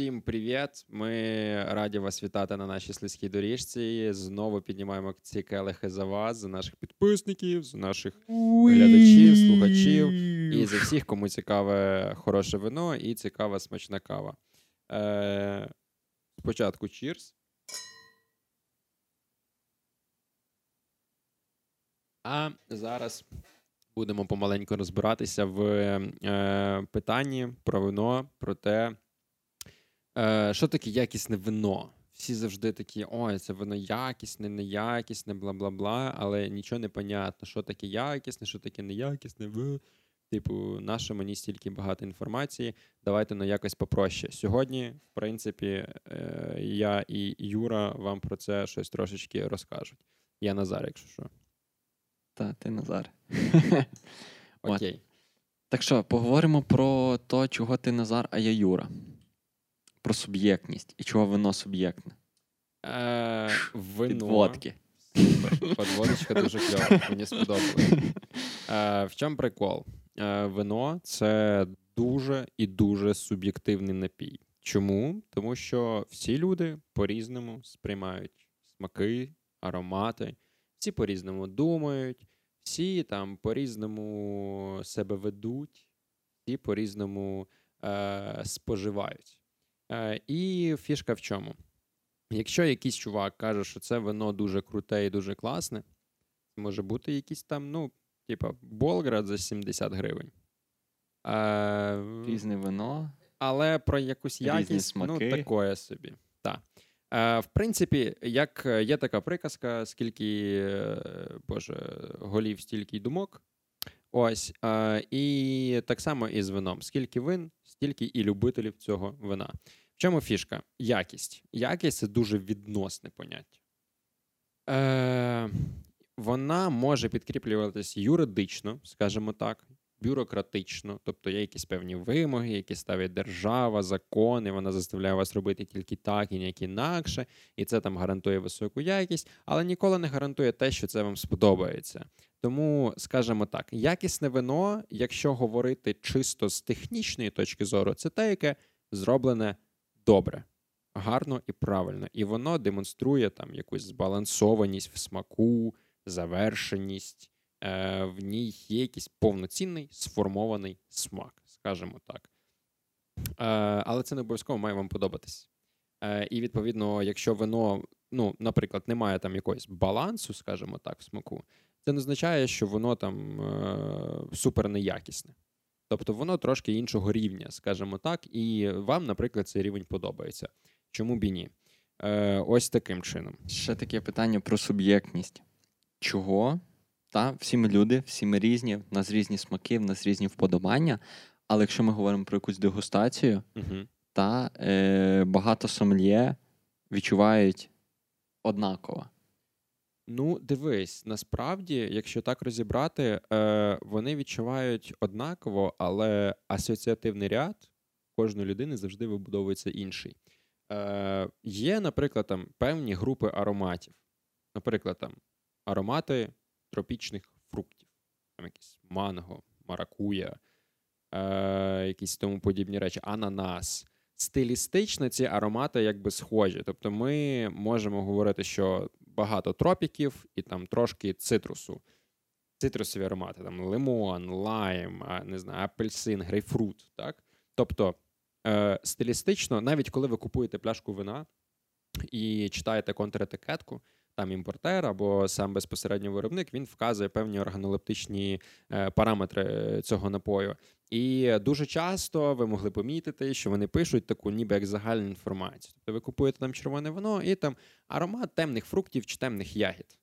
Всім привіт! Ми раді вас вітати на нашій слизькій доріжці. Знову піднімаємо ці келихи за вас, за наших підписників, за наших глядачів, слухачів і за всіх, кому цікаве хороше вино і цікава смачна кава. Е, Спочатку чірс. А зараз будемо помаленьку розбиратися в е, питанні про вино, про те, е, що таке якісне вино. Всі завжди такі, ой, це вино якісне, неякісне, бла бла бла, але нічого не понятно, що таке якісне, що таке неякісне. В... Типу, наше мені стільки багато інформації. Давайте ну якось попроще. Сьогодні, в принципі, е, я і Юра вам про це щось трошечки розкажуть. Я Назар, якщо що. Та, ти Назар. Окей. Так що, поговоримо про то, чого ти Назар, а я Юра. Про суб'єктність і чого вино суб'єктне. Е, вино. Підводки. Супер. Подводочка дуже кльова, мені сподобалось. Е, в чому прикол? Е, вино це дуже і дуже суб'єктивний напій. Чому? Тому що всі люди по-різному сприймають смаки, аромати, всі по-різному думають, всі там по-різному себе ведуть, всі по-різному е, споживають. Е, і фішка в чому? Якщо якийсь чувак каже, що це вино дуже круте і дуже класне, може бути якийсь там, ну, типа, Болград за 70 гривень. Е, Різне вино. але про якусь якість, ну, такое собі. Так. Е, в принципі, як є така приказка, скільки боже, голів, стільки й думок. Ось. І так само і з вином. Скільки вин, стільки і любителів цього вина. В чому фішка? Якість. Якість це дуже відносне поняття. Е, вона може підкріплюватись юридично, скажімо так, бюрократично, тобто є якісь певні вимоги, які ставить держава, закони, вона заставляє вас робити тільки так і ніяк інакше, і це там гарантує високу якість, але ніколи не гарантує те, що це вам сподобається. Тому, скажімо так, якісне вино, якщо говорити чисто з технічної точки зору, це те, яке зроблене добре, гарно і правильно. І воно демонструє там якусь збалансованість в смаку, завершеність. Е, в ній є якийсь повноцінний сформований смак, скажімо так. Е, але це не обов'язково має вам подобатись. Е, і відповідно, якщо вино, ну, наприклад, не має там якогось балансу, скажімо так, в смаку, це не означає, що воно там е, супер неякісне. Тобто воно трошки іншого рівня, скажімо так, і вам, наприклад, цей рівень подобається. Чому б і ні? Е, ось таким чином. Ще таке питання про суб'єктність. Чого? Та, всі ми люди, всі ми різні, в нас різні смаки, в нас різні вподобання. Але якщо ми говоримо про якусь дегустацію, Угу. та е, багато сомельє відчувають однаково. Ну, дивись, насправді, якщо так розібрати, е, вони відчувають однаково, але асоціативний ряд кожної людини завжди вибудовується інший. Е, є, наприклад, там певні групи ароматів. Наприклад, там аромати тропічних фруктів, там якісь манго, маракуя, е, якісь тому подібні речі, ананас. Стилістично ці аромати якби схожі. Тобто ми можемо говорити, що багато тропіків і там трошки цитрусу. Цитрусові аромати, там лимон, лайм, не знаю, апельсин, грейпфрут. Так? Тобто е, стилістично, навіть коли ви купуєте пляшку вина і читаєте контретикетку, там імпортер або сам безпосередньо виробник, він вказує певні органолептичні е, параметри е, цього напою. І дуже часто ви могли помітити, що вони пишуть таку, ніби як загальну інформацію. Тобто ви купуєте там червоне вино і там аромат темних фруктів чи темних ягід,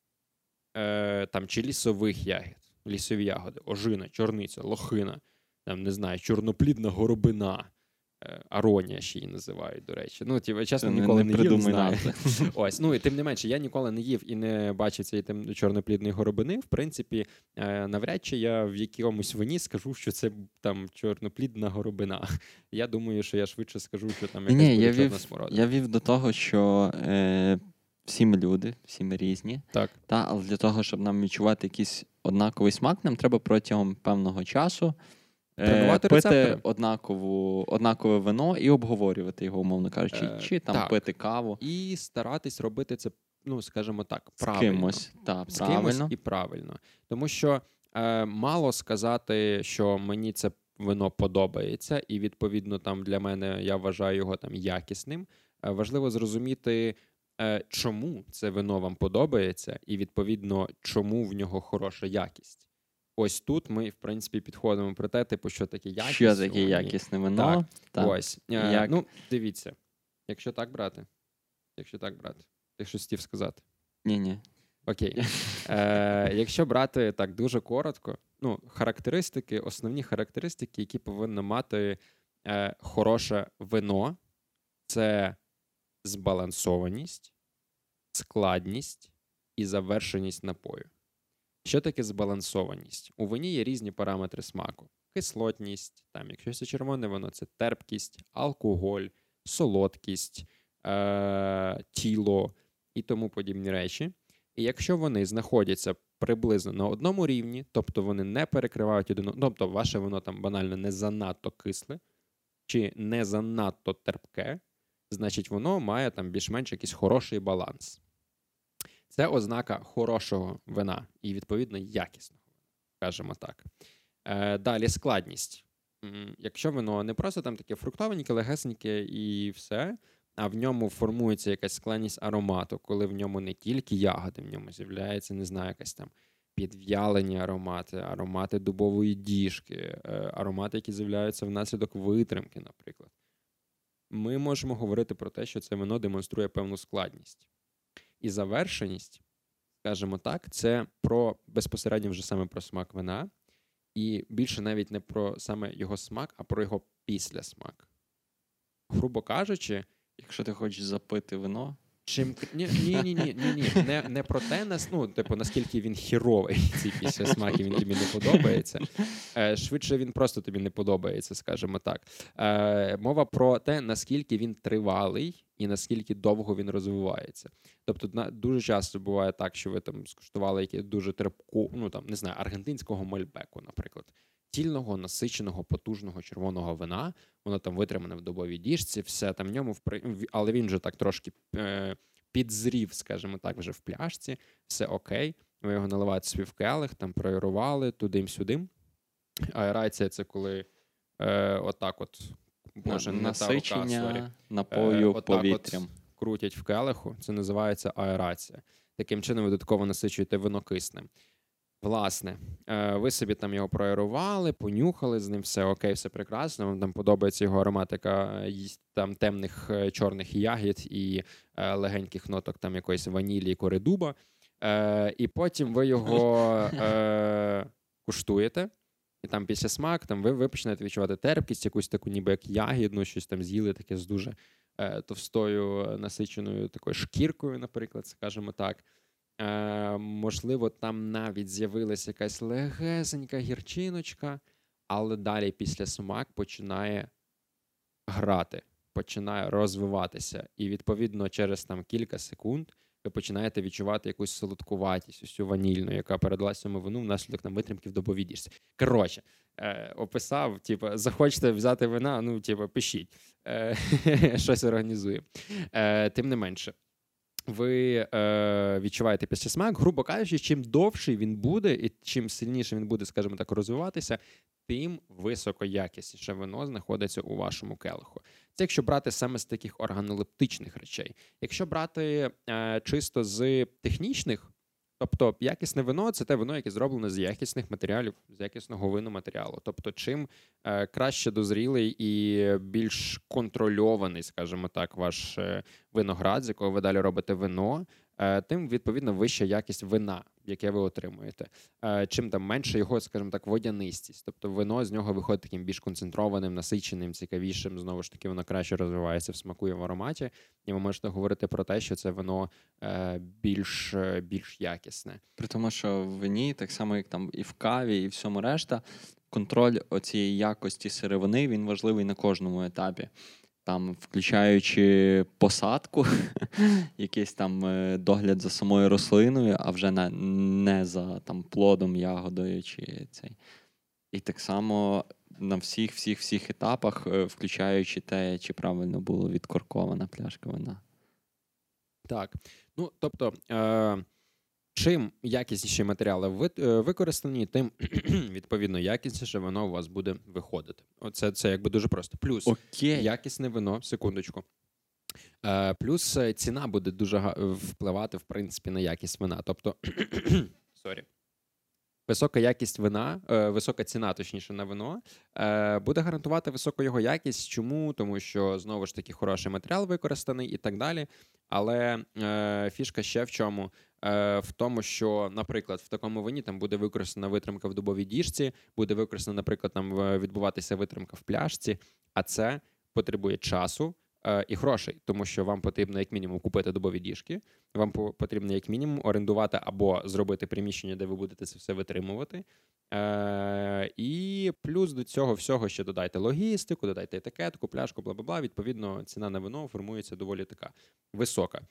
е, там, чи лісових ягід, лісові ягоди, ожина, чорниця, лохина, там, не знаю, чорноплідна горобина. Е, Аронія ще її називають, до речі. Ну, ті, чесно, Це не- ніколи не не, їв, знаю. Ось, ну і тим не менше, я ніколи не їв і не бачив цієї тем- чорноплідної горобини. В принципі, е, навряд чи я в якомусь вині скажу, що це там чорноплідна горобина. Я думаю, що я швидше скажу, що там якась ні, буде я чорна вів, смородина. я вів до того, що е, всі ми люди, всі ми різні. Так. Та, але для того, щоб нам відчувати якийсь однаковий смак, нам треба протягом певного часу Тренувати пити рецептори. однакову, однакове вино і обговорювати його, умовно кажучи, Е, чи там так. пити каву І старатись робити це, ну скажімо так, з кимось. Та, з правильно. кимось і правильно. Тому що е, мало сказати, що мені це вино подобається, і відповідно там для мене я вважаю його там якісним. Е, важливо зрозуміти, е, чому це вино вам подобається, і відповідно, чому в нього хороша якість. Ось тут ми, в принципі, підходимо про те, типу, що таке якість. Що таке якісне вино? Так. Ось. Е, Як? Ну, дивіться, якщо так брати, якщо так брати, якщо стів сказати. Ні-ні. Окей. Е, якщо брати так дуже коротко, ну, характеристики, основні характеристики, які повинно мати е, хороше вино, це збалансованість, складність і завершеність напою. Що таке збалансованість? У вині є різні параметри смаку: кислотність, там, якщо це червоне вино, це терпкість, алкоголь, солодкість, е- тіло і тому подібні речі. І якщо вони знаходяться приблизно на одному рівні, тобто вони не перекривають один, тобто ваше вино там банально не занадто кисле чи не занадто терпке, значить воно має там більш-менш якийсь хороший баланс. Це ознака хорошого вина і, відповідно, якісного скажімо так. Е, далі складність. Якщо вино не просто там таке фруктовеньке, легесеньке і все, а в ньому формується якась складність аромату, коли в ньому не тільки ягоди, в ньому з'являється, не знаю, якась там підв'ялені аромати, аромати дубової діжки, е, аромати, які з'являються внаслідок витримки, наприклад. Ми можемо говорити про те, що це вино демонструє певну складність. І завершеність, скажімо так, це про безпосередньо вже саме про смак вина, і більше навіть не про саме його смак, а про його післясмак. Грубо кажучи, Якщо ти хочеш запити вино, Чим ні, ні, ні, ні, ні, ні. Не, не про те, нас, ну, типу, наскільки він хіровий, цей після смак, і він тобі не подобається. Е, швидше він просто тобі не подобається, скажімо так. Е, мова про те, наскільки він тривалий і наскільки довго він розвивається. Тобто, дуже часто буває так, що ви там скуштували якесь дуже терпку, ну там не знаю, аргентинського мальбеку, наприклад. Цільного, насиченого, потужного червоного вина, воно там витримане в добовій діжці, все там в ньому, але він вже так трошки е, підзрів, скажімо так, вже в пляшці, все окей. Ви його наливаєте собі в келих, там проаерували туди-сюди. Аерація це коли е, отак от, боже, на- не та рука, sorry. напою Е, повітрям. От крутять в келиху, це називається аерація. Таким чином ви додатково насичуєте вино киснем. Власне, е, ви собі там його проаерували, понюхали з ним, все окей, все прекрасно. Вам там подобається його ароматика е, там темних е, чорних ягід і легеньких ноток там якоїсь ванілі і коридуба. І потім ви його куштуєте. І там після смак, там ви, ви починаєте відчувати терпкість, якусь таку, ніби як ягідну, щось там з'їли таке з дуже е, товстою е, насиченою такою шкіркою, наприклад, скажімо так. Е, можливо, там навіть з'явилася якась легесенька гірчиночка, але далі після смак починає грати, починає розвиватися. І відповідно через там кілька секунд ви починаєте відчувати якусь солодкуватість, ось цю ванільну, яка передалась цьому вину внаслідок на витримки в добовій. Коротше, е, описав, типу, захочете взяти вина, ну, типу, пишіть, е, щось організує. Е, тим не менше. Ви е, відчуваєте після смак, грубо кажучи, чим довший він буде, і чим сильніше він буде, скажімо так, розвиватися, тим високоякісніше вино знаходиться у вашому келиху. Це якщо брати саме з таких органолептичних речей. Якщо брати е, чисто з технічних, тобто якісне вино це те вино, яке зроблене з якісних матеріалів, з якісного виноматеріалу. Тобто, чим е, краще дозрілий і більш контрольований, скажімо так, ваш е, виноград, з якого ви далі робите вино, тим відповідно вища якість вина, яке ви отримуєте. Е, Чим там менше його, скажімо так, водянистість. Тобто вино з нього виходить таким більш концентрованим, насиченим, цікавішим. Знову ж таки, воно краще розвивається в смаку і в ароматі. І ви можете говорити про те, що це вино е, більш, е, більш якісне. При тому, що в вині, так само як там і в каві, і всьому решта, контроль оцієї якості сировини він важливий на кожному етапі. Там, включаючи посадку, якийсь там е, догляд за самою рослиною, а вже на, не за там плодом, ягодою чи цей. І так само на всіх, всіх, всіх етапах, е, включаючи те, чи правильно було відкоркована пляшка вина. Так. Ну, тобто, е, чим якісніші матеріали е, використані, тим відповідно якісніше воно у вас буде виходити. Оце це якби дуже просто. Плюс Окей. якісне вино, секундочку. Е, плюс е, ціна буде дуже впливати, в принципі, на якість вина. Тобто, sorry. Висока якість вина, е, висока ціна, точніше, на вино, е, буде гарантувати високу його якість. Чому? Тому що знову ж таки хороший матеріал використаний і так далі. Але е, фішка ще в чому? Е, в тому, що, наприклад, в такому вині там буде використана витримка в дубовій діжці, буде використана, наприклад, там відбуватися витримка в пляшці, а це потребує часу і грошей, тому що вам потрібно як мінімум купити дубові діжки, вам по- потрібно як мінімум орендувати або зробити приміщення, де ви будете це все витримувати. Е, і плюс до цього всього ще додайте логістику, додайте етикетку, пляшку, бла бла бла. Відповідно, ціна на вино формується доволі така висока,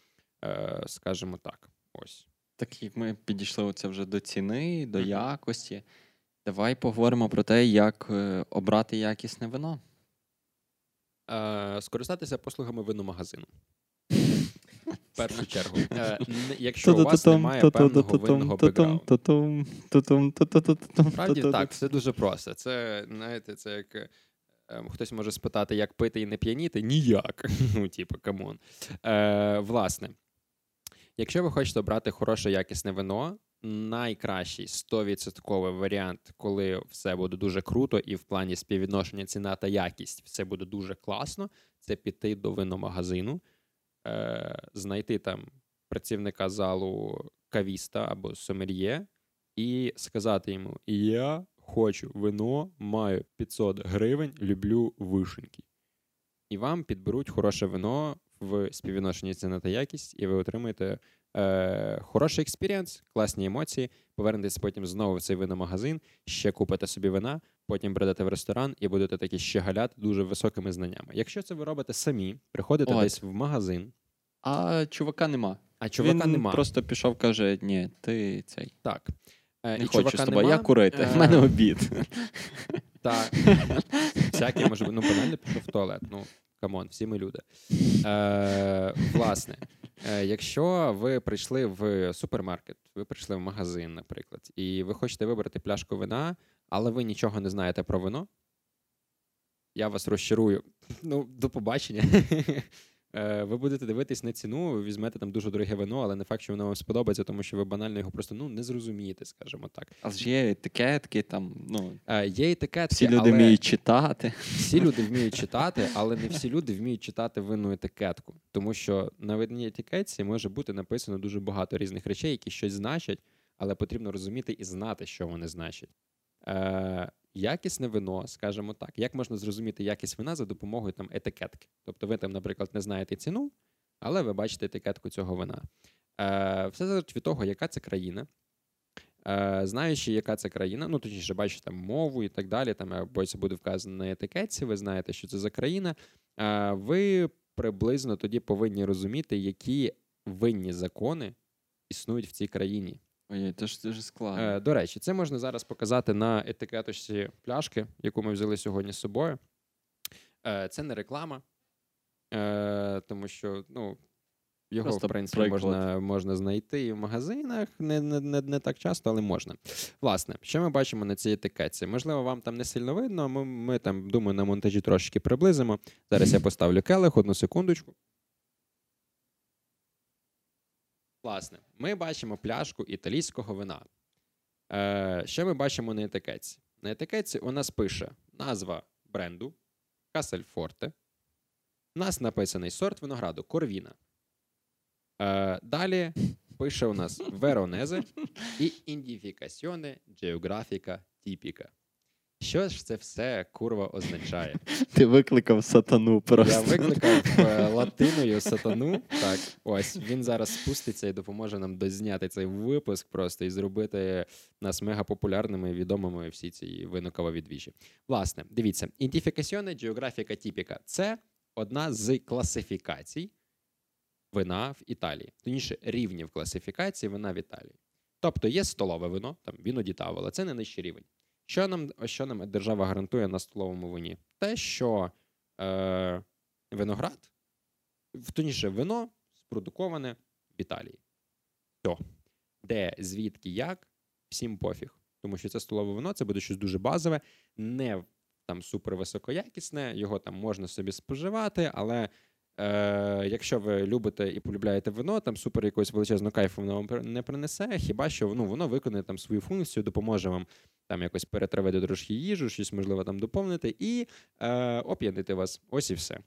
е, скажімо так. Ось. Так як ми підійшли оце вже до ціни, до якості. Давай поговоримо про те, як е, обрати якісне вино. Е, скористатися послугами виномагазину. В першу чергу. Е, не- якщо у вас немає певного винного бекграунду. Справді так, все дуже просто. Це, знаєте, це як е, ем, хтось може спитати, як пити і не п'яніти? Ніяк. Ну, типу, come on. Е, власне, якщо ви хочете обрати хороше якісне вино, найкращий 100% варіант, коли все буде дуже круто, і в плані співвідношення ціна та якість все буде дуже класно, це піти до виномагазину, е, знайти там працівника залу кавіста або сомельє, і сказати йому: Я хочу вино, маю 500 гривень, люблю вишеньки. І вам підберуть хороше вино в співвідношенні ціна та якість, і ви отримаєте е, хороший experience, класні емоції. Повернетесь потім знову в цей виномагазин, ще купите собі вина, потім прийдете в ресторан і будете такі щеголяти дуже високими знаннями. Якщо це ви робите самі, приходите От. десь в магазин, А чувака нема. а чувака Він нема. просто пішов, каже: ні, ти цей. Так. Е, Не і хочу з тобою, нема, я курити. е, В мене обід. Так. Всяке може. Ну, банально пішов в туалет. Ну, come on, всі ми люди. Е, власне, е, якщо ви прийшли в супермаркет, ви прийшли в магазин, наприклад, і ви хочете вибрати пляшку вина, але ви нічого не знаєте про вино, я вас розчарую. Ну, до побачення. Е, Ви будете дивитись на ціну, ви візьмете там дуже дороге вино, але не факт, що воно вам сподобається, тому що ви банально його просто ну, не зрозумієте, скажімо так. Але ж є етикетки, там, ну, Е, Є етикетки, всі люди але... вміють читати. Всі люди вміють читати, але не всі люди вміють читати винну етикетку. Тому що на винній етикетці може бути написано дуже багато різних речей, які щось значать, але потрібно розуміти і знати, що вони значать. Е, якісне вино, скажімо так, як можна зрозуміти якість вина за допомогою там етикетки? Тобто, ви там, наприклад, не знаєте ціну, але ви бачите етикетку цього вина. Е, все залежить від того, яка це країна. Е, знаючи, яка це країна, ну точніше, бачите там мову і так далі, там або це буде вказано на етикетці, ви знаєте, що це за країна. Е, ви приблизно тоді повинні розуміти, які винні закони існують в цій країні. Ой, це ж дуже складно. Е, до речі, це можна зараз показати на етикеточці пляшки, яку ми взяли сьогодні з собою. Е, це не реклама, е, тому що ну, його, Просто в принципі, приклад. можна, можна знайти і в магазинах, не, не, не, не так часто, але можна. Власне, що ми бачимо на цій етикетці? Можливо, вам там не сильно видно, ми, ми там, думаю, на монтажі трошки приблизимо. Зараз я поставлю келих, одну секундочку. Власне, ми бачимо пляшку італійського вина. Е, що ми бачимо на етикетці? На етикетці у нас пише назва бренду Касельфорте. У нас написаний сорт винограду Корвіна. Е, далі пише у нас Веронезе і індифікасьоне Geographica Tipica. Що ж це все курва означає? Ти викликав сатану Я викликав е, латиною сатану. Так, ось він зараз спуститься і допоможе нам дозняти цей випуск просто і зробити нас мегапопулярними і відомими всі ці винокова відвіжі. Власне, дивіться, ідентифікаційна географіка типіка це одна з класифікацій вина в Італії, точніше, рівнів класифікації вина в Італії. Тобто є столове вино, там віно дітавола, це не нижчий рівень. Що нам що нам держава гарантує на столовому вині? Те, що е, виноград, точніше, вино спродуковане в Італії. Все. Де, звідки, як, всім пофіг. Тому що це столове вино, це буде щось дуже базове, не там супервисокоякісне, його там можна собі споживати, але е, якщо ви любите і полюбляєте вино, там супер якогось величезного кайфу воно вам не принесе, хіба що ну, воно виконає там свою функцію, допоможе вам там якось перетравити трошки їжу, щось можливо там доповнити, і е, оп'янити вас. Ось і все.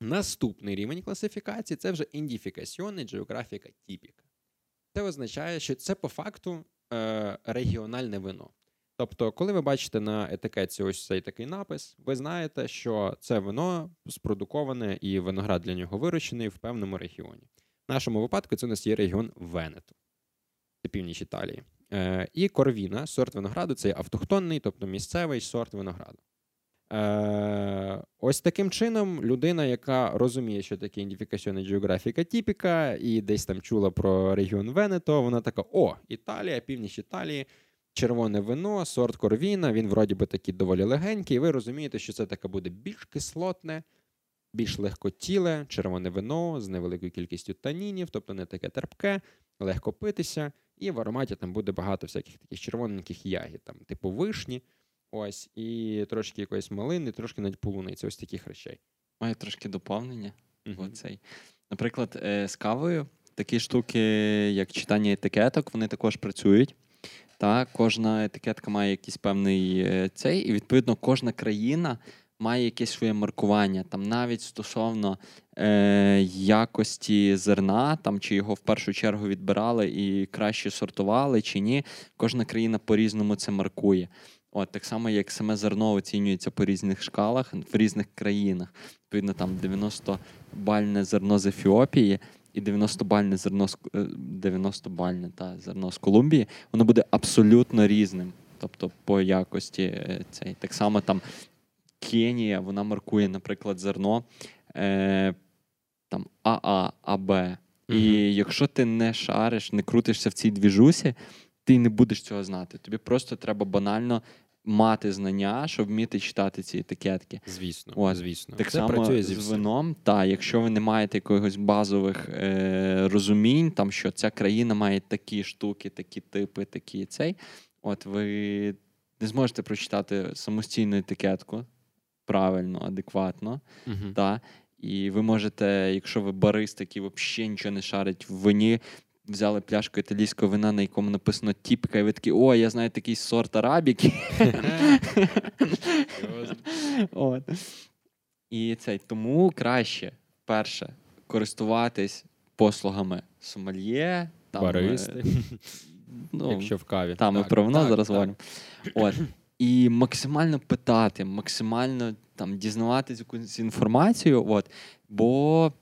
Наступний рівень класифікації це вже індіфікаціонна географіка тіпіка. Це означає, що це по факту е, регіональне вино. Тобто, коли ви бачите на етикетці ось цей такий напис, ви знаєте, що це вино спродуковане і виноград для нього вирощений в певному регіоні. В нашому випадку це у нас є регіон Венету, це північ Італії. Е, І корвіна, сорт винограду це автохтонний, тобто місцевий сорт винограду. Е, Ось таким чином людина, яка розуміє, що таке ідентифікаційна географіка тіпіка, і десь там чула про регіон Венето, вона така: о, Італія, північ Італії, червоне вино, сорт корвіна, він вроді би такий доволі легенький. І ви розумієте, що це таке буде більш кислотне, більш легкотіле, червоне вино з невеликою кількістю танінів, тобто не таке терпке, легко питися, і в ароматі там буде багато всяких таких червоненьких ягід, там, типу вишні. Ось, і трошки якоїсь малини, трошки навіть полуниці, ось таких речей. Маю трошки доповнення. Мгм. Оцей. Наприклад, е, з кавою такі штуки, як читання етикеток, вони також працюють. Та, кожна етикетка має якийсь певний е, цей, і відповідно кожна країна має якесь своє маркування. Там навіть стосовно е, якості зерна, там чи його в першу чергу відбирали і краще сортували, чи ні. Кожна країна по-різному це маркує. От так само, як саме зерно оцінюється по різних шкалах в різних країнах. Відповідно, там 90-бальне зерно з Ефіопії і 90-бальне зерно з 90-бальне та зерно з Колумбії, воно буде абсолютно різним. Тобто по якості е, цей. Так само там Кенія, вона маркує, наприклад, зерно е, там АА, АБ. І Мгм. якщо ти не шариш, не крутишся в цій двіжусі, ти не будеш цього знати. Тобі просто треба банально мати знання, щоб вміти читати ці етикетки. Звісно, От, звісно. Так це само працює зі з вином. Та, якщо ви не маєте якогось базових е, розумінь, там що ця країна має такі штуки, такі типи, такі цей. От ви не зможете прочитати самостійну етикетку правильно, адекватно. Мгм. Та, і ви можете, якщо ви барист, який взагалі нічого не шарить в вині, взяли пляшку італійського вина, на якому написано тіпка, і ви такі, о, я знаю такий сорт арабіки. От. І цей, тому краще, перше, користуватись послугами сомельє, там, Баристи, е, ну, якщо в каві. там ми Так, про вино зараз так. говоримо. От. І максимально питати, максимально там дізнаватись якусь інформацію. От. Бо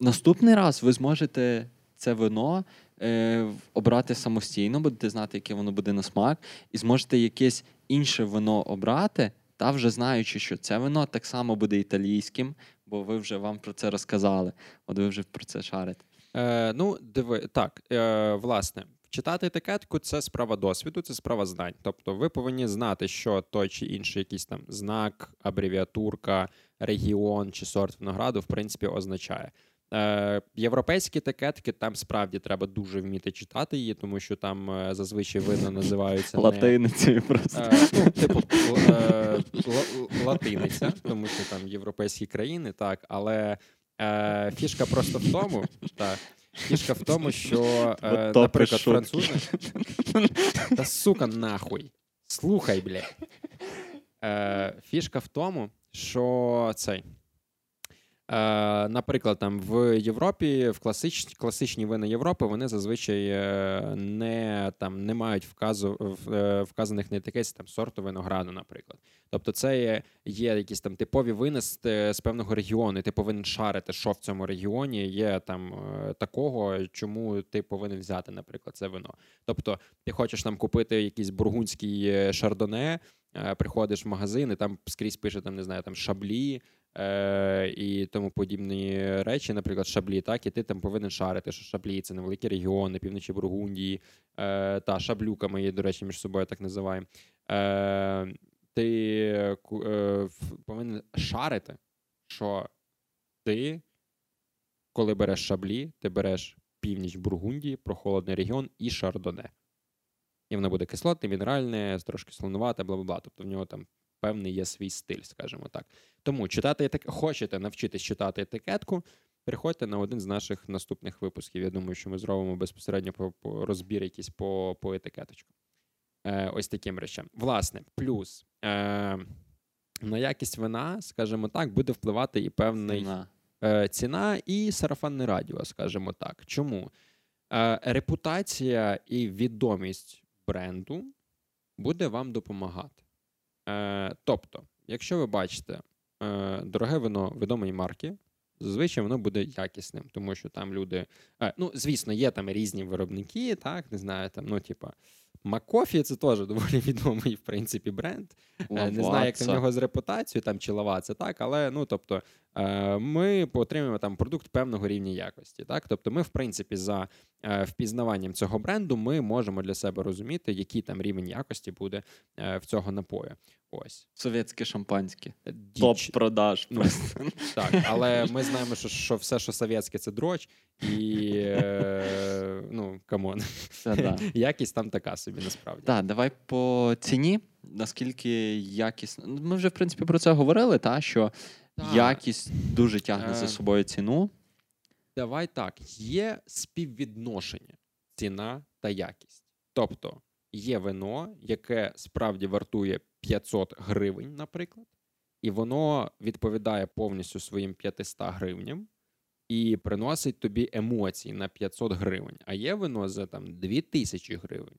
наступний раз ви зможете це вино е, обрати самостійно, будете знати, яке воно буде на смак, і зможете якесь інше вино обрати, та вже знаючи, що це вино так само буде італійським, бо ви вже вам про це розказали. От ви вже про це шарите. Е, ну, диви, так, е, власне, читати етикетку це справа досвіду, це справа знань. Тобто ви повинні знати, що той чи інший якийсь там знак, абревіатурка, регіон чи сорт винограду, в принципі, означає. Е, європейські етикетки там справді треба дуже вміти читати її, тому що там е, зазвичай вина називаються не... Латиницею просто. Е, ну, типу, е, л- латиниця, тому що там європейські країни, так, але е, фішка просто в тому, так, фішка в тому, що, е, наприклад, французи. Та сука, нахуй. Слухай, блядь. Е, фішка в тому, що цей. Е, наприклад, там в Європі, в класич, класичні вина Європи, вони зазвичай не, там, не мають вказу, вказаних на етикетці там, сорту винограду, наприклад. Тобто, це є, є якісь там типові вина з, певного регіону, і ти повинен шарити, що в цьому регіоні є там е, такого, чому ти повинен взяти, наприклад, це вино. Тобто, ти хочеш там купити якийсь бургундський е, шардоне, е, приходиш в магазин, і там скрізь пише там, не знаю, там шаблі, і тому подібні речі, наприклад, шаблі, так, і ти там повинен шарити, що шаблі це невеликі регіони, півночі Бургундії, та шаблюка ми її, до речі, між собою так називаємо. Е, ти е, повинен шарити, що ти, коли береш шаблі, ти береш північ Бургундії, прохолодний регіон і шардоне. І воно буде кислотне, мінеральне, трошки слонувате, бла бла бла. Тобто в нього там певний є свій стиль, скажімо так. Тому читати етик... хочете навчитись читати етикетку, переходьте на один з наших наступних випусків. Я думаю, що ми зробимо безпосередньо по, по розбір якийсь по по етикеточку. Е, Ось таким речам. Власне, плюс е, на якість вина, скажімо так, буде впливати і певний ціна, е, ціна і сарафанне радіо, скажімо так. Чому? Е, Репутація і відомість бренду буде вам допомагати. Е, Тобто, якщо ви бачите е, дороге вино відомої марки, зазвичай воно буде якісним, тому що там люди. Е, ну, звісно, є там різні виробники, так, не знаю, там, ну, типа. Макофі це теж доволі відомий, в принципі, бренд. Лаваца. Не знаю, як на нього з репутацією там чи лава, це так, але ну тобто ми отримуємо там продукт певного рівня якості. Так, тобто, ми, в принципі, за впізнаванням цього бренду ми можемо для себе розуміти, який там рівень якості буде в цього напою. Ось совєтське шампанське. Е, Топ продаж. Ну, Так, але ми знаємо, що що все, що совєтське, це дроч, і е, ну come on, якість там така собі насправді. Так, давай по ціні. Наскільки якісно. Ми вже в принципі про це говорили, та що так. якість дуже тягне за е. собою ціну. Давай так, є співвідношення ціна та якість. Тобто є вино, яке справді вартує 500 гривень, наприклад, і воно відповідає повністю своїм 500 гривням і приносить тобі емоції на 500 гривень. А є вино за там 2000 гривень,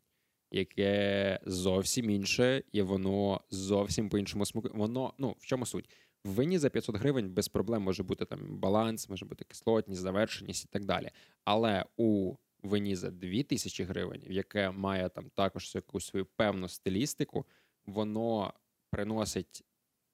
яке зовсім інше, і воно зовсім по іншому смаку. Воно ну в чому суть? В вині за 500 гривень без проблем може бути там баланс, може бути кислотність, завершеність і так далі. Але у вині за 2000 гривень, яке має там також якусь свою певну стилістику, воно приносить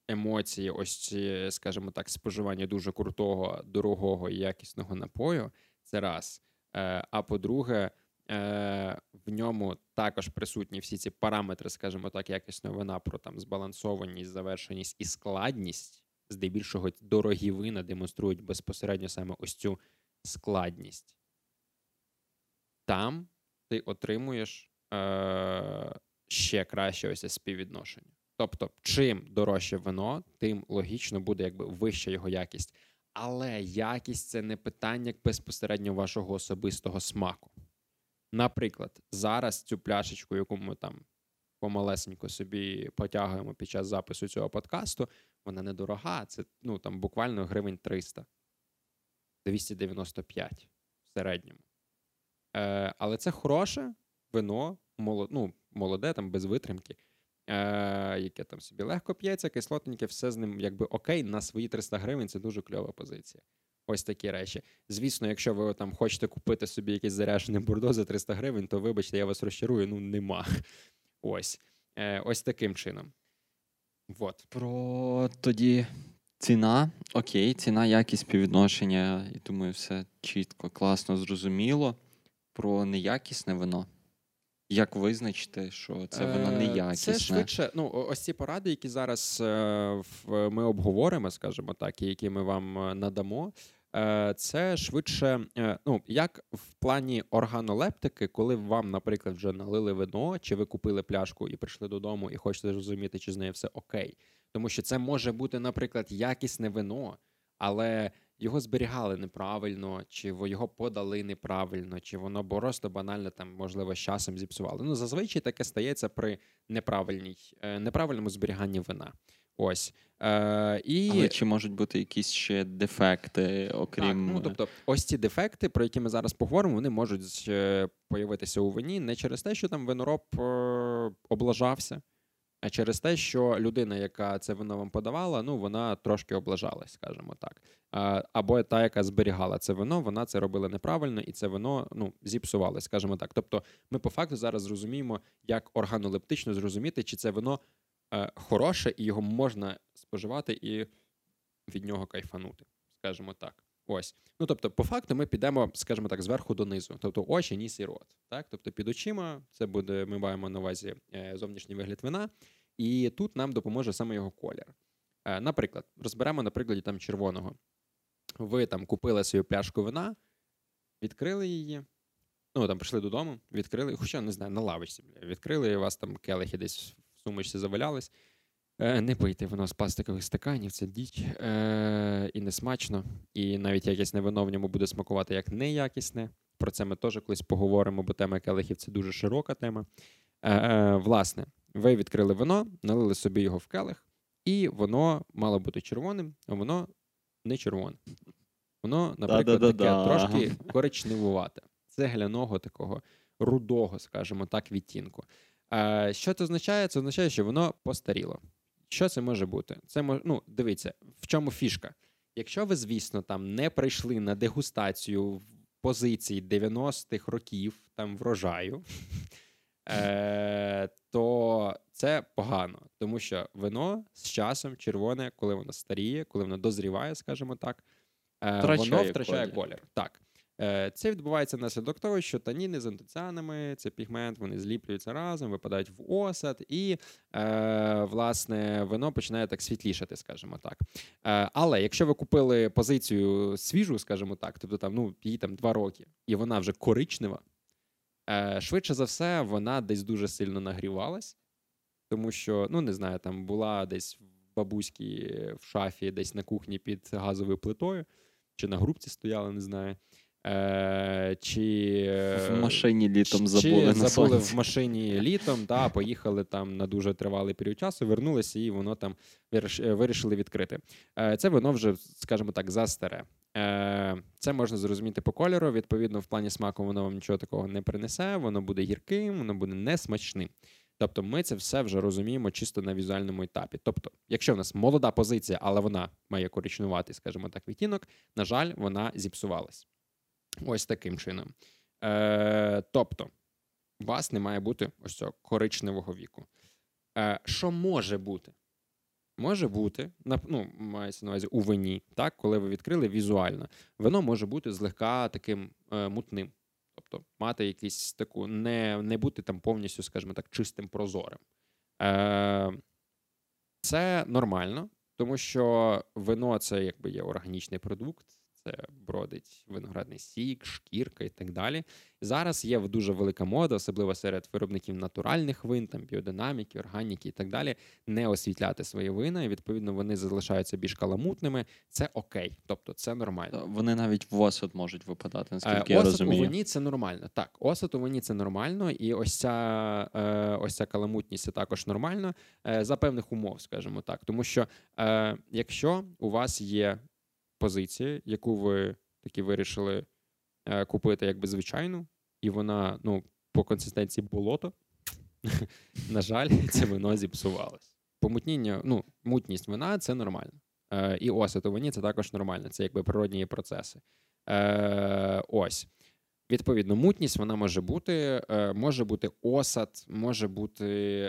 емоції, ось скажімо так, споживання дуже крутого, дорогого і якісного напою. Це раз. Е, а по-друге, в ньому також присутні всі ці параметри, скажімо так, якісного вина про там збалансованість, завершеність і складність. Здебільшого дорогі вина демонструють безпосередньо саме ось цю складність. Там ти отримуєш е, ще краще ось співвідношення. Тобто, чим дорожче вино, тим логічно буде якби вища його якість. Але якість це не питання безпосередньо вашого особистого смаку. Наприклад, зараз цю пляшечку, яку ми там помалесенько собі потягуємо під час запису цього подкасту, вона недорога. Це ну там буквально гривень 300, 295 в середньому. Е, Але це хороше вино, молод, ну, молоде, там без витримки, е, яке там собі легко п'ється, кислотненьке, все з ним якби окей, на свої 300 гривень це дуже кльова позиція. Ось такі речі. Звісно, якщо ви там хочете купити собі якесь заряджене бурдо за 300 гривень, то вибачте, я вас розчарую, ну нема. Ось Е, ось таким чином. Вот. Про тоді ціна. Окей, ціна, якість співвідношення. І думаю, все чітко, класно, зрозуміло. Про неякісне вино. Як визначити, що це воно е, неякісне? Це швидше. Ну, ось ці поради, які зараз е, ми обговоримо, скажімо так, і які ми вам е, надамо. Це швидше, ну як в плані органолептики, коли вам, наприклад, вже налили вино, чи ви купили пляшку і прийшли додому, і хочете зрозуміти, чи з нею все окей. Тому що це може бути, наприклад, якісне вино, але його зберігали неправильно, чи його подали неправильно, чи воно просто банально там, можливо, з часом зіпсували. Ну, зазвичай таке стається при неправильній, е, неправильному зберіганні вина. Ось. Е, і... Але чи можуть бути якісь ще дефекти, окрім. Так, ну, Тобто, ось ці дефекти, про які ми зараз поговоримо, вони можуть е, появитися у вині не через те, що там винороб облажався. А через те, що людина, яка це вино вам подавала, ну вона трошки облажалась, скажімо так. Або та, яка зберігала це вино, вона це робила неправильно, і це вино ну, зіпсувалось, скажімо так. Тобто, ми по факту зараз зрозуміємо, як органолептично зрозуміти, чи це вино е, хороше і його можна споживати і від нього кайфанути, скажімо так. Ось. Ну, тобто, по факту, ми підемо, скажімо так, зверху донизу. Тобто очі, ніс і рот. Так? Тобто під очима це буде, ми маємо на увазі е, зовнішній вигляд вина, і тут нам допоможе саме його колір. Е, наприклад, розберемо на прикладі там червоного. Ви там купили свою пляшку вина, відкрили її. Ну, там прийшли додому, відкрили, хоча не знаю, на лавочці відкрили, у вас там келихи десь сумочці завалялись. Е, не пийте воно з пластикових стаканів, це діч е, і не смачно. І навіть якісне вино в ньому буде смакувати як неякісне. Про це ми теж колись поговоримо, бо тема келихів це дуже широка тема. Е, е, Власне, ви відкрили вино, налили собі його в келих, і воно мало бути червоним, а воно не червоне. Воно, наприклад, таке трошки коричневувате, цегляного такого рудого, скажімо так, відтінку. Е, Що це означає? Це означає, що воно постаріло. Що це може бути? Це мож... ну, дивіться, в чому фішка. Якщо ви, звісно, там не прийшли на дегустацію позицій 90-х років там врожаю, е, то це погано, тому що вино з часом червоне, коли воно старіє, коли воно дозріває, скажімо так, е, воно втрачає колір. колір. Так. Е, Це відбувається внаслідок того, що таніни з антоціанами, це пігмент, вони зліплюються разом, випадають в осад, і е, власне вино починає так світлішати, скажімо так. Е, Але якщо ви купили позицію свіжу, скажімо так, тобто там ну їй там два роки, і вона вже коричнева, е, швидше за все, вона десь дуже сильно нагрівалась, тому що, ну не знаю, там була десь в бабуській в шафі, десь на кухні під газовою плитою, чи на грубці стояла, не знаю. Е, чи е, В машині літом чи забули на забули сонці. в машині літом, да, поїхали там на дуже тривалий період часу, вернулися і воно там е, вирішили відкрити. Е, Це вино вже, скажімо так, застаре. Е, Це можна зрозуміти по кольору. Відповідно, в плані смаку воно вам нічого такого не принесе, воно буде гірким, воно буде несмачним. Тобто ми це все вже розуміємо чисто на візуальному етапі. Тобто, якщо в нас молода позиція, але вона має коричнуватий, скажімо так, відтінок, на жаль, вона зіпсувалась. Ось таким чином. Е, тобто, у вас не має бути ось цього коричневого віку. Е, що може бути? Може бути, ну, мається на увазі у вині, так, коли ви відкрили візуально, вино може бути злегка таким е, мутним. Тобто мати якийсь таку, не, не бути там повністю, скажімо так, чистим прозорим. Е, це нормально, тому що вино це якби є органічний продукт, це бродить виноградний сік, шкірка і так далі. Зараз є дуже велика мода, особливо серед виробників натуральних вин, там біодинаміки, органіки і так далі, не освітляти свої вина, і відповідно вони залишаються більш каламутними. Це окей, тобто це нормально. Вони навіть в осад можуть випадати, наскільки Е, я осад розумію. у вині це нормально. Так, осад у вині це нормально, і ось ця, е, ось ця каламутність це також нормально е, за певних умов, скажімо так. Тому що е, якщо у вас є позиція, яку ви таки вирішили е, купити якби звичайну, і вона ну, по консистенції болото, на жаль, це вино зіпсувалось. Помутніння, ну, мутність вина це нормально. Е, і осад у вині це також нормально. Це якби природні процеси. Е, ось. Відповідно, мутність вона може бути, е, може бути осад, може бути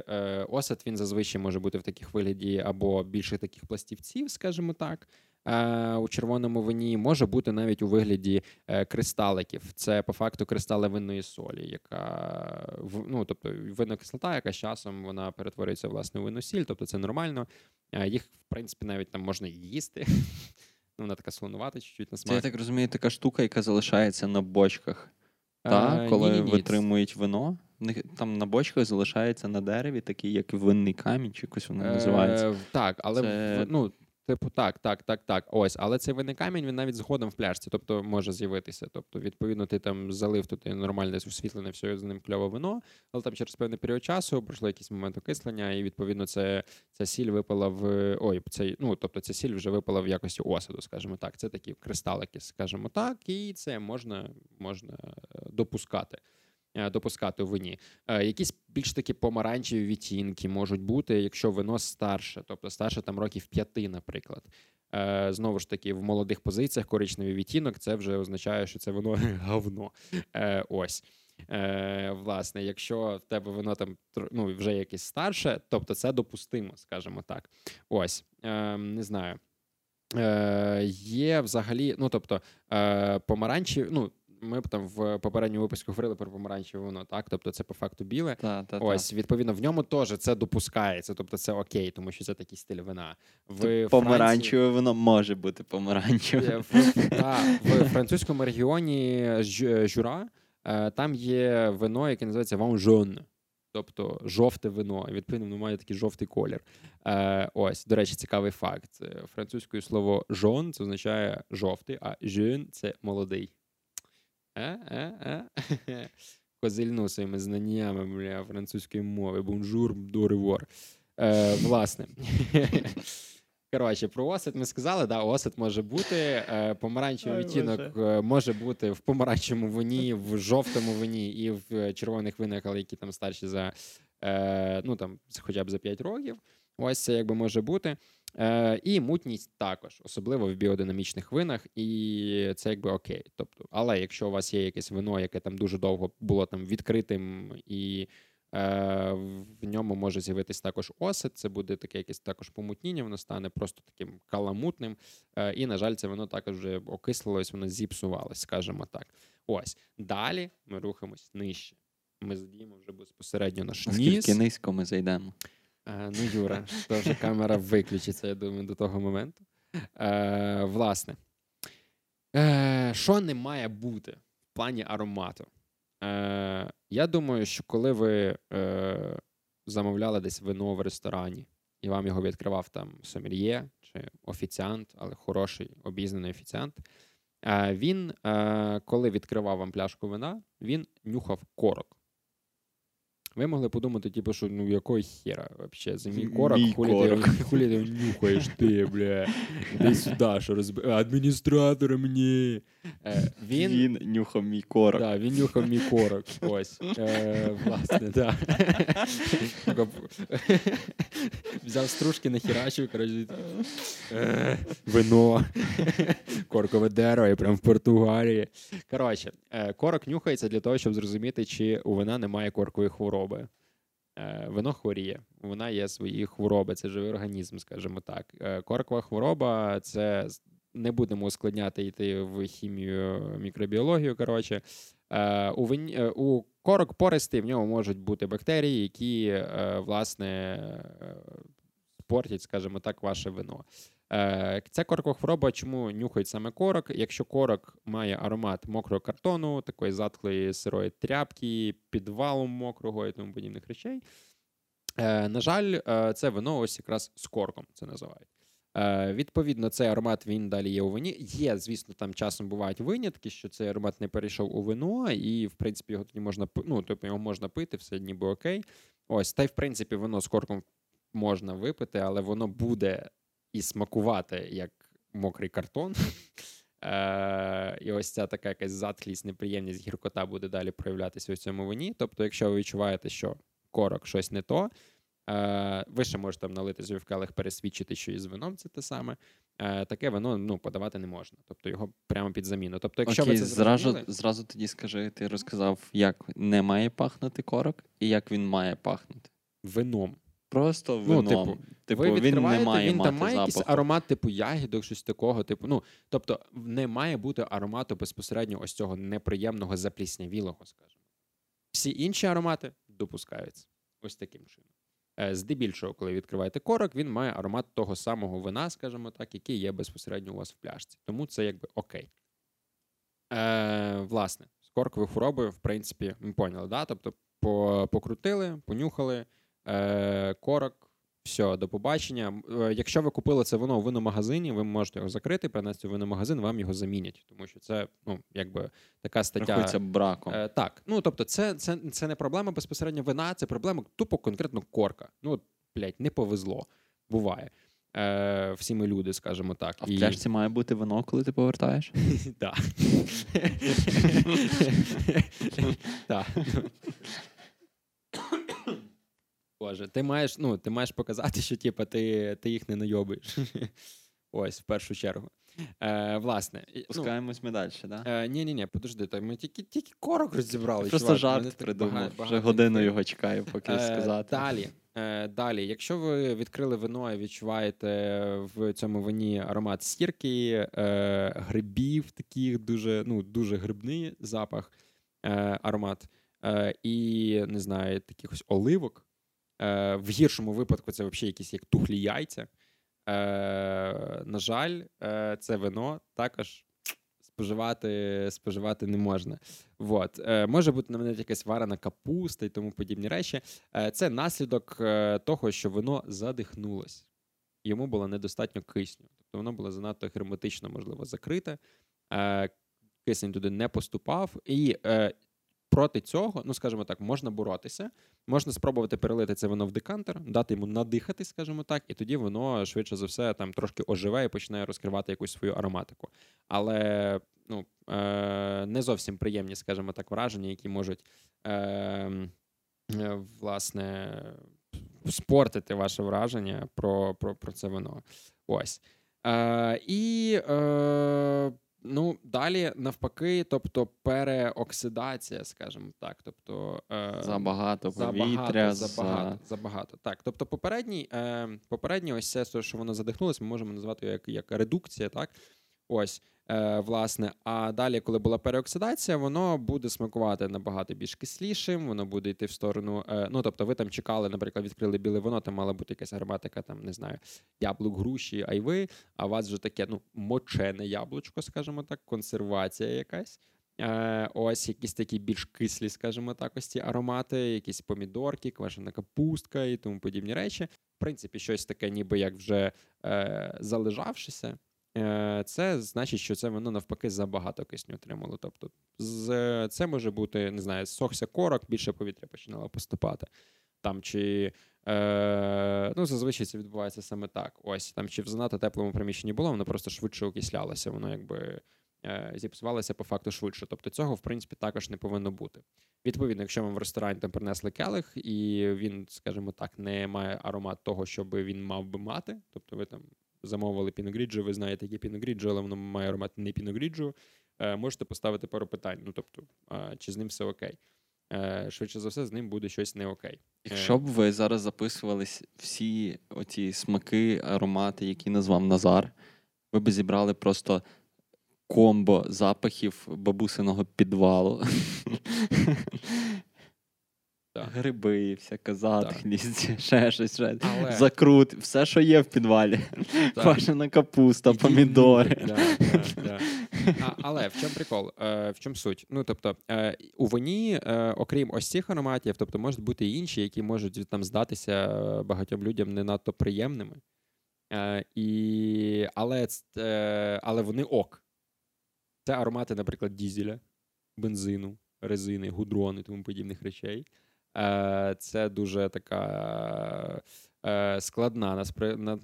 е, осад. Він зазвичай може бути в таких вигляді або більше таких пластівців, скажімо так. е, У червоному вині може бути навіть у вигляді кристаликів. Це по факту кристали винної солі, яка ну, тобто винна кислота, яка з часом вона перетворюється власне у винну сіль, тобто це нормально. Їх, в принципі, навіть там можна їсти. Ну, Вона така слонувата, чуть-чуть на Це, я так розумію, така штука, яка залишається на бочках. А, Та, коли ні-ні-ні, витримують вино. Там на бочках залишається на дереві, такий, як винний камінь, чи якось воно називається. Е, Так, але Це- в- ну, типу, так, так, так, так. Ось, але цей винний камінь він навіть згодом в пляшці, тобто може з'явитися. Тобто, відповідно, ти там залив тут нормальне освітлене, все з ним кльове вино, але там через певний період часу пройшло якийсь момент окислення, і відповідно це ця сіль випала в ой, цей, ну тобто ця сіль вже випала в якості осаду, скажімо так. Це такі кристалики, скажімо так, і це можна, можна е, допускати. Е, Допускати у вині. Е, Якісь більш такі помаранчеві відтінки можуть бути, якщо вино старше, тобто старше там років п'яти, наприклад. Е, Знову ж таки, в молодих позиціях коричневий відтінок це вже означає, що це воно говно. Ось. Власне, якщо в тебе воно там ну, вже якесь старше, тобто це допустимо, скажімо так. Ось, не знаю. Є взагалі, ну тобто, е, ну. Ми там в попередньому випуску говорили про помаранчеве вино, так? Тобто це по факту біле. Та, та, Ось, відповідно, в ньому теж це допускається, тобто це окей, тому що це такий стиль вина. В та. Помаранчеве воно може бути помаранчеве. В, в французькому регіоні Жура е, там є вино, яке називається Ванжон. Тобто жовте вино, відповідно воно має такий жовтий колір. Е, Ось, до речі, цікавий факт. Французькою слово жон це означає жовтий, а жен це молодий. Козильну своїми знаннями бля, французької мови. Бонжур, доревор. Е, Власне. Коротше, про осет ми сказали, да, осет може бути, е, помаранчевий відтінок е, може бути в помаранчевому вині, в жовтому вині і в червоних винах, але які там старші за е, ну там хоча б за 5 років. Ось це якби може бути. Е, І мутність також, особливо в біодинамічних винах, і це якби окей. Тобто, але якщо у вас є якесь вино, яке там дуже довго було там відкритим і. Е, в ньому може з'явитись також осет, це буде таке якесь також помутніння, воно стане просто таким каламутним. Е, і, на жаль, це воно також вже окислилось, воно зіпсувалось, скажімо так. Ось. Далі ми рухаємось нижче. Ми задіємо вже безпосередньо наш ніс. Скільки низько ми зайдемо. Е, ну, Юра, вже камера виключиться, я думаю, до того моменту. Е, Власне, е, що не має бути в плані аромату? Е, Я думаю, що коли ви е, замовляли десь вино в ресторані, і вам його відкривав там сомельє чи офіціант, але хороший обізнаний офіціант, е, він, е, коли відкривав вам пляшку вина, він нюхав корок. Ви могли подумати, типу, що ну якої хера вообще за мій корок, Мій хулі, корок. Ти, хулі ти нюхаєш ти, бля. Іди сюди, що розб... Адміністратор мені. Е, він, Він нюхав мій корок. Да, він нюхав мій корок. Ось. Е, власне, так. Взяв стружки, нахерачив, коротше. Е, вино. Коркове дерево, і прям в Португалії. Коротше, е, корок нюхається для того, щоб зрозуміти, чи у вина немає коркової хвороби. Е, Вино хворіє, вона є свої хвороби, це живий організм, скажімо так. Е, Коркова хвороба це не будемо ускладняти йти в хімію, мікробіологію. Коротше, Е, у вині, е, у корок пористий в ньому можуть бути бактерії, які власне спортять, скажімо так, ваше вино. Е, Ця коркова хвороба, чому нюхають саме корок? Якщо корок має аромат мокрого картону, такої затхлої сирої тряпки, підвалу мокрого і тому подібних речей. Е, На жаль, е, це вино ось якраз з корком це називають. Відповідно, цей аромат він далі є у вині. Є, звісно, там часом бувають винятки, що цей аромат не перейшов у вино, і в принципі його тоді можна ну, тобто його можна пити, все ніби окей. Ось, та й в принципі вино з корком можна випити, але воно буде і смакувати як мокрий картон. Е, І ось ця така якась затхлість, неприємність, гіркота буде далі проявлятися у цьому вині. Тобто, якщо ви відчуваєте, що корок щось не то, е, ви ще можете там налити собі в келих, пересвідчити, що і з вином це те саме. Е, Таке вино ну, подавати не можна. Тобто його прямо під заміну. Тобто, якщо Окей, ви це зразу, зразу тоді скажи, ти розказав, як не має пахнути корок і як він має пахнути. вином. Просто Ну, типу, типу, ви він не має він мати там має якийсь аромат, типу ягідок, щось такого. Типу, ну тобто, не має бути аромату безпосередньо ось цього неприємного запліснявілого, скажімо. Всі інші аромати допускаються ось таким чином. Е, Здебільшого, коли відкриваєте корок, він має аромат того самого вина, скажімо так, який є безпосередньо у вас в пляшці. Тому це якби окей. Е, власне, з корковою хворобою, в принципі, ми поняли, да? Тобто покрутили, понюхали, е, корок, все, до побачення. Е, Якщо ви купили це вино у виномагазині, ви можете його закрити, принести в виномагазин, вам його замінять, тому що це ну, якби така стаття. Рахується браком. Е, так, ну тобто, це, це, це не проблема безпосередньо вина, це проблема тупо конкретно корка. Ну, блядь, не повезло. Буває. Е, всі ми люди, скажімо так. А в пляшці має бути вино, коли ти повертаєш? Так. Боже, ти маєш, ну, ти маєш показати, що типу, ти, ти їх не найобуєш. Ось, в першу чергу. Е, власне. ну, Пускаємось ми далі, да? Е, ні, ні, ні, подожди, то ми тільки, тільки корок розібрали. Просто чувак, жарт придумав. бага- Вже годину його чекаю, поки Е, сказати. Далі. Е, Далі, якщо ви відкрили вино і відчуваєте в цьому вині аромат сірки, е, грибів, таких дуже ну, дуже грибний запах, е, аромат, е, і не знаю, таких оливок. Е, В гіршому випадку це взагалі якісь як тухлі яйця. Е, На жаль, е, це вино також споживати споживати не можна. Вот. Е, Може бути навіть якась варена капуста і тому подібні речі. Е, Це наслідок е, того, що вино задихнулось. Йому було недостатньо кисню. Тобто воно було занадто герметично, можливо, закрите. Е, Кисень туди не поступав. І е, проти цього, ну скажімо так, можна боротися. Можна спробувати перелити це вино в декантер, дати йому надихати, скажімо так, і тоді воно швидше за все там трошки оживе і почне розкривати якусь свою ароматику. Але ну, е, не зовсім приємні, скажімо так, враження, які можуть е, е, власне спортити ваше враження про, про, про це вино. Ось. Е, І е, ну, далі навпаки, тобто переоксидація, скажімо так. Тобто, е, Забагато повітря. Забагато, забагато, забагато. Так, тобто, попередній, е, попередній ось це, що воно задихнулося, ми можемо назвати як, як редукція, так? Ось. Е, власне, а далі, коли була переоксидація, воно буде смакувати набагато більш кислішим, воно буде йти в сторону. Е, ну тобто, ви там чекали, наприклад, відкрили біле вино, там мала бути якась ароматика, там не знаю, яблук, груші, айви. А у вас вже таке ну, мочене яблучко, скажімо так, консервація якась. Е, Ось якісь такі більш кислі, скажімо так, ось ці аромати, якісь помідорки, квашена капустка і тому подібні речі. В принципі, щось таке, ніби як вже е, залежавшися. Е, це значить, що це воно навпаки забагато кисню отримало. Тобто, з, це може бути, не знаю, сохся корок, більше повітря починало поступати. Там чи е, ну, зазвичай це відбувається саме так. Ось там, чи в занадто теплому приміщенні було, воно просто швидше окислялося, воно якби е, зіпсувалося по факту швидше. Тобто цього, в принципі, також не повинно бути. Відповідно, якщо вам в ресторані там принесли келих, і він, скажімо так, не має аромат того, що він мав би мати, тобто ви там замовили піногріджо, ви знаєте, яке піногріджо, але воно має аромат не піногріджо, е, можете поставити пару питань. Ну тобто, чи з ним все окей. Е, швидше за все, з ним буде щось не окей. Якщо б ви зараз записували всі оці смаки, аромати, які назвав Назар, ви б зібрали просто комбо запахів бабусиного підвалу. Так. Гриби, всяка затхлість, ще щось, ще. Але... закрут, все, що є в підвалі. Квашена капуста, помідори. Да, да, да. А, Але в чому прикол? Е, В чому суть? Ну тобто е, у вині, е, окрім ось цих ароматів, тобто можуть бути і інші, які можуть там здатися багатьом людям не надто приємними. Е, і, Але е, але вони ок. Це аромати, наприклад, дізеля, бензину, резини, гудрони тому подібних речей. Е, Це дуже така. Е, складна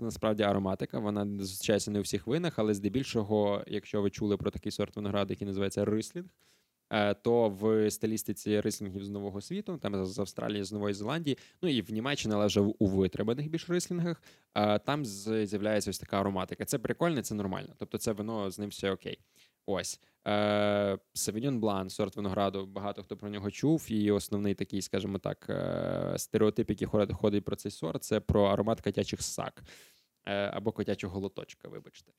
насправді ароматика. Вона зустрічається не у всіх винах, але здебільшого, якщо ви чули про такий сорт винограду, який називається рислінг, е, то в стилістиці рислінгів з нового світу, там з Австралії, з Нової Зеландії, ну і в Німеччині, але вже у витриманих більш рислінгах, там з'являється ось така ароматика. Це прикольно, це нормально. Тобто, це вино з ним все окей. Ось Савіньон Блан, сорт винограду. Багато хто про нього чув. І основний такий, скажімо так, е, стереотип, який ходить про цей сорт, це про аромат котячих сак е, або котячого лоточка. Вибачте.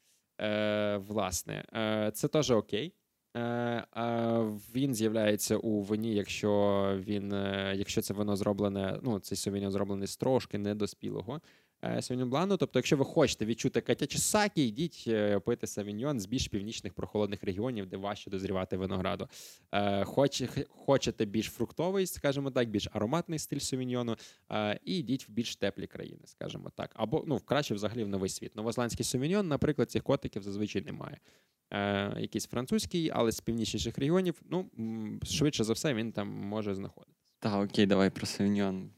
Власне, це теж окей. Він з'являється у вині, якщо він, якщо це вино зроблене, ну цей сувеньон зроблений з трошки недоспілого Е, Савіньон Блану. Тобто, якщо ви хочете відчути катячі сакі, йдіть е, пити савіньон з більш північних прохолодних регіонів, де важче дозрівати винограду. Е, хоч, хочете більш фруктовий, скажімо так, більш ароматний стиль савіньйону, і йдіть в більш теплі країни, скажімо так. Або ну, краще взагалі в новий світ. Новозеландський сувіньон, наприклад, цих котиків зазвичай немає. Е, Якийсь французький, але з північніших регіонів, ну швидше за все, він там може знаходитися. Так, окей, давай про савіньон.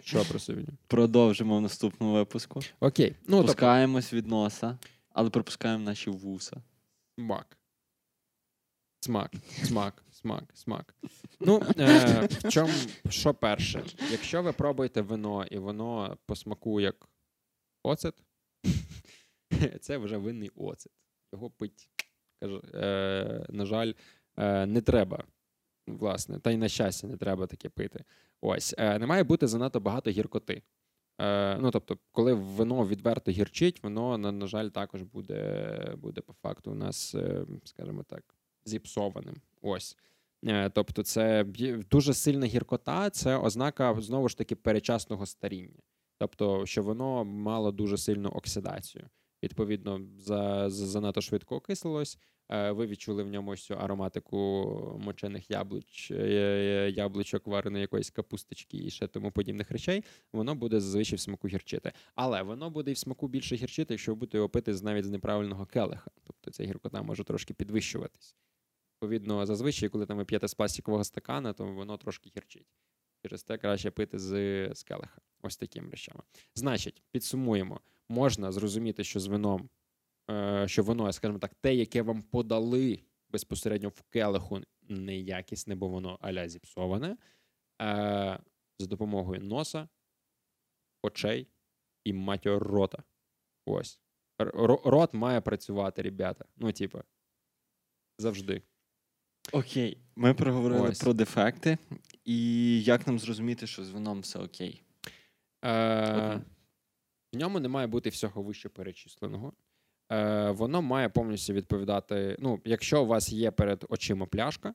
Що про сьогодні? Продовжимо в наступному випуску. Окей. Ну, Пускаємось від носа, але пропускаємо наші вуса. Смак. Смак, смак, смак, смак. Ну, е, в чому, що перше? Якщо ви пробуєте вино, і воно по смаку як оцет, це вже винний оцет. Його пить, каже, е, на жаль, е, не треба. Власне, та й на щастя не треба таке пити. Ось е, не має бути занадто багато гіркоти. Е, ну, тобто, коли вино відверто гірчить, воно, на, жаль, також буде, буде по факту у нас, е, скажімо так, зіпсованим. Ось. Тобто, це дуже сильна гіркота, це ознака знову ж таки перечасного старіння. Тобто, що воно мало дуже сильну оксидацію. Відповідно, за, за занадто швидко окислилось. Е, Ви відчули в ньому цю ароматику мочених яблуч, е, яблучок, вареної якоїсь капусточки і ще тому подібних речей. Воно буде зазвичай в смаку гірчити. Але воно буде і в смаку більше гірчити, якщо ви будете його пити навіть з неправильного келиха. Тобто ця гіркота може трошки підвищуватись. Відповідно, зазвичай, коли там ви п'єте з пластикового стакана, то воно трошки гірчить. Через те краще пити з, з келиха. Ось такими речами. Значить, підсумуємо, можна зрозуміти, що з вином, е, що воно, скажімо так, те, яке вам подали безпосередньо в келиху, неякісне, бо воно аля зіпсоване, е, за допомогою носа, очей і матьо рота. Ось. Рот має працювати, ребята. Ну, типу, завжди. Окей, ми проговорили Ось. про дефекти, і як нам зрозуміти, що з вином все окей? Е, От. в ньому не має бути всього вище перечисленого. Е, воно має повністю відповідати. Ну, якщо у вас є перед очима пляшка,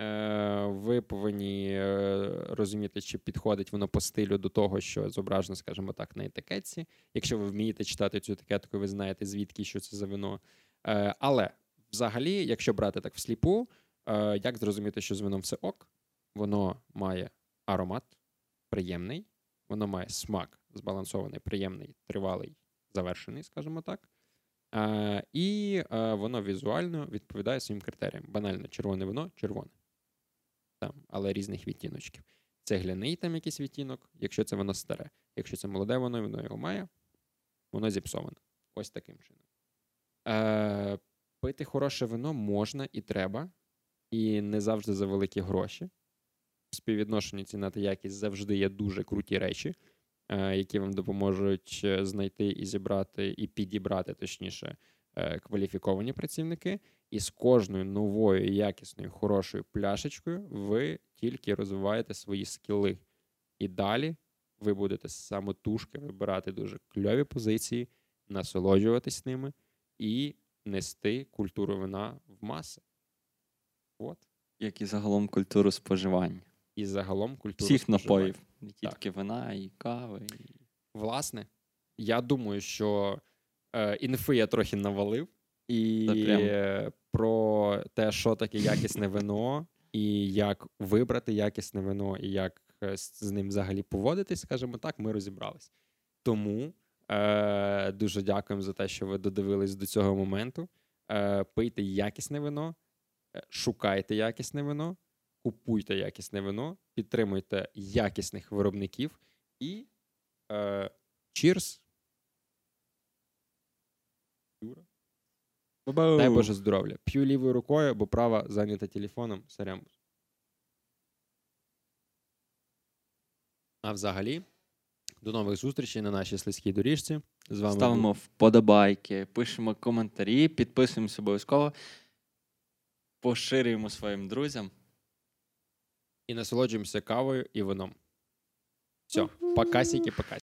е, ви повинні е, розуміти, чи підходить воно по стилю до того, що зображено, скажімо так, на етикетці. Якщо ви вмієте читати цю етикетку, ви знаєте, звідки що це за вино. Але взагалі, якщо брати так всліпу, е, як зрозуміти, що з вином все ок, воно має аромат приємний, воно має смак збалансований, приємний, тривалий, завершений, скажімо так. Е, і е, воно візуально відповідає своїм критеріям. Банально, червоне вино червоне. Там, але різних відтіночків. Цегляний там якийсь відтінок, якщо це воно старе. Якщо це молоде воно, воно його має, воно зіпсоване. Ось таким чином. Е, пити хороше вино можна і треба, і не завжди за великі гроші. В співвідношенні ціна та якість завжди є дуже круті речі, які вам допоможуть е, знайти і зібрати, і підібрати, точніше, е, кваліфіковані працівники. І з кожною новою, якісною, хорошою пляшечкою ви тільки розвиваєте свої скіли. І далі ви будете самотужки вибирати дуже кльові позиції, насолоджуватись ними і нести культуру вина в маси. От. Як і загалом культуру споживання. І загалом культуру Всіх напоїв, не Так. тільки вина, і кави. І... Власне, я думаю, що е, інфи я трохи навалив, і прям. е, про те, що таке якісне вино, і як вибрати якісне вино, і як е, з з ним взагалі поводитись, скажімо так, ми розібрались. Тому е, дуже дякуємо за те, що ви додивились до цього моменту. Е, пийте якісне вино, е, шукайте якісне вино, купуйте якісне вино, підтримуйте якісних виробників і е, cheers. Дай Боже здоров'я. П'ю лівою рукою, бо права зайнята телефоном. Сарямбус. А взагалі, до нових зустрічей на нашій слизькій доріжці. З вами Ставимо був вподобайки, пишемо коментарі, підписуємося обов'язково, поширюємо своїм друзям. І насолоджуємося кавою і вином. Все, покасики, покасики.